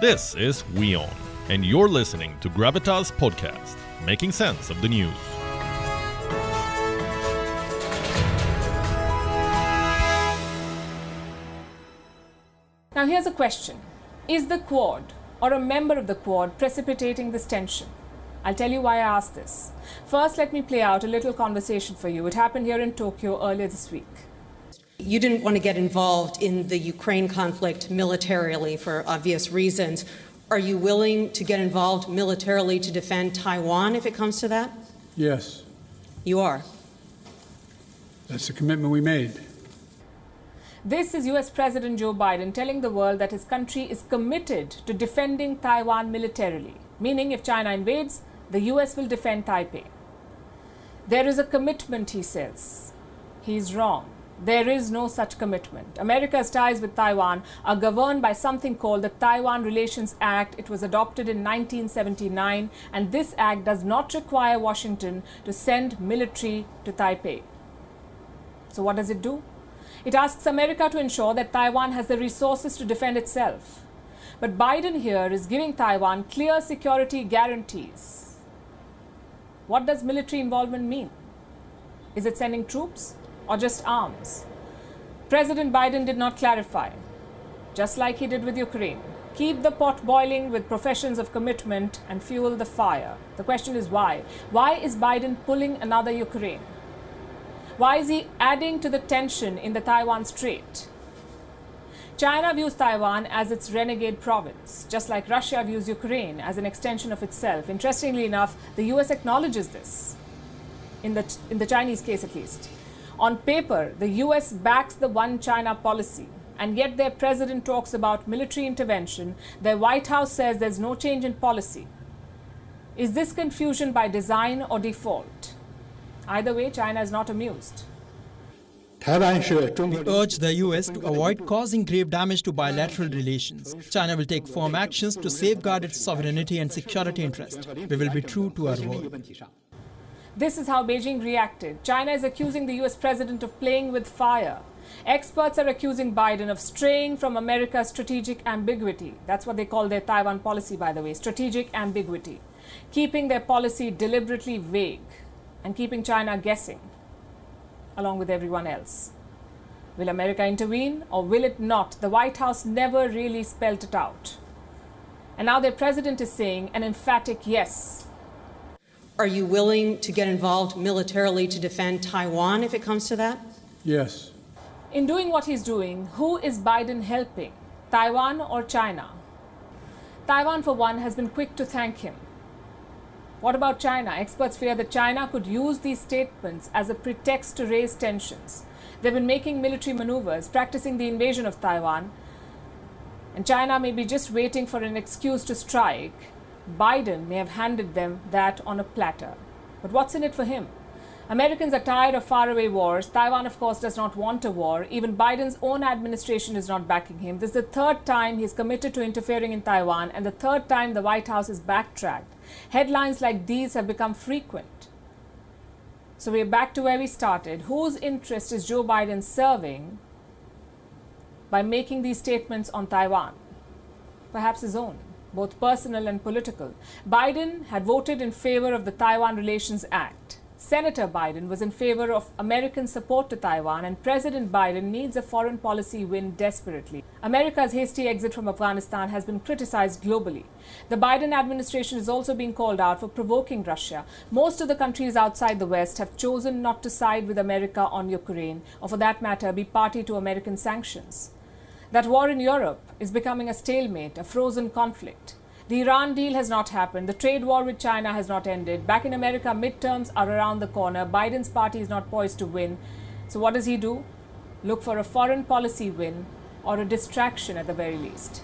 This is WION, and you're listening to Gravitas Podcast, making sense of the news. Now, here's a question Is the Quad or a member of the Quad precipitating this tension? I'll tell you why I asked this. First, let me play out a little conversation for you. It happened here in Tokyo earlier this week. You didn't want to get involved in the Ukraine conflict militarily for obvious reasons. Are you willing to get involved militarily to defend Taiwan if it comes to that? Yes, You are. that's the commitment we made. This is US President Joe Biden telling the world that his country is committed to defending Taiwan militarily, meaning if China invades, the US will defend Taipei. There is a commitment, he says. He's wrong. There is no such commitment. America's ties with Taiwan are governed by something called the Taiwan Relations Act. It was adopted in 1979, and this act does not require Washington to send military to Taipei. So, what does it do? It asks America to ensure that Taiwan has the resources to defend itself. But Biden here is giving Taiwan clear security guarantees. What does military involvement mean? Is it sending troops or just arms? President Biden did not clarify, just like he did with Ukraine. Keep the pot boiling with professions of commitment and fuel the fire. The question is why? Why is Biden pulling another Ukraine? Why is he adding to the tension in the Taiwan Strait? China views Taiwan as its renegade province, just like Russia views Ukraine as an extension of itself. Interestingly enough, the US acknowledges this, in the, in the Chinese case at least. On paper, the US backs the one China policy. And yet, their president talks about military intervention. Their White House says there's no change in policy. Is this confusion by design or default? Either way, China is not amused. We urge the U.S. to avoid causing grave damage to bilateral relations. China will take firm actions to safeguard its sovereignty and security interests. We will be true to our word. This is how Beijing reacted. China is accusing the US president of playing with fire. Experts are accusing Biden of straying from America's strategic ambiguity. That's what they call their Taiwan policy, by the way strategic ambiguity. Keeping their policy deliberately vague and keeping China guessing, along with everyone else. Will America intervene or will it not? The White House never really spelled it out. And now their president is saying an emphatic yes are you willing to get involved militarily to defend Taiwan if it comes to that? Yes, In doing what he's doing, who is Biden helping? Taiwan or China? Taiwan, for one, has been quick to thank him. What about China? Experts fear that China could use these statements as a pretext to raise tensions. They've been making military maneuvers, practicing the invasion of Taiwan, and China may be just waiting for an excuse to strike. Biden may have handed them that on a platter. But what's in it for him? Americans are tired of faraway wars. Taiwan, of course, does not want a war. Even Biden's own administration is not backing him. This is the third time he's committed to interfering in Taiwan, and the third time the White House has backtracked. Headlines like these have become frequent. So we're back to where we started. Whose interest is Joe Biden serving by making these statements on Taiwan? Perhaps his own, both personal and political. Biden had voted in favor of the Taiwan Relations Act. Senator Biden was in favor of American support to Taiwan, and President Biden needs a foreign policy win desperately. America's hasty exit from Afghanistan has been criticized globally. The Biden administration is also being called out for provoking Russia. Most of the countries outside the West have chosen not to side with America on Ukraine, or for that matter, be party to American sanctions. That war in Europe is becoming a stalemate, a frozen conflict. The Iran deal has not happened. The trade war with China has not ended. Back in America, midterms are around the corner. Biden's party is not poised to win. So, what does he do? Look for a foreign policy win or a distraction at the very least.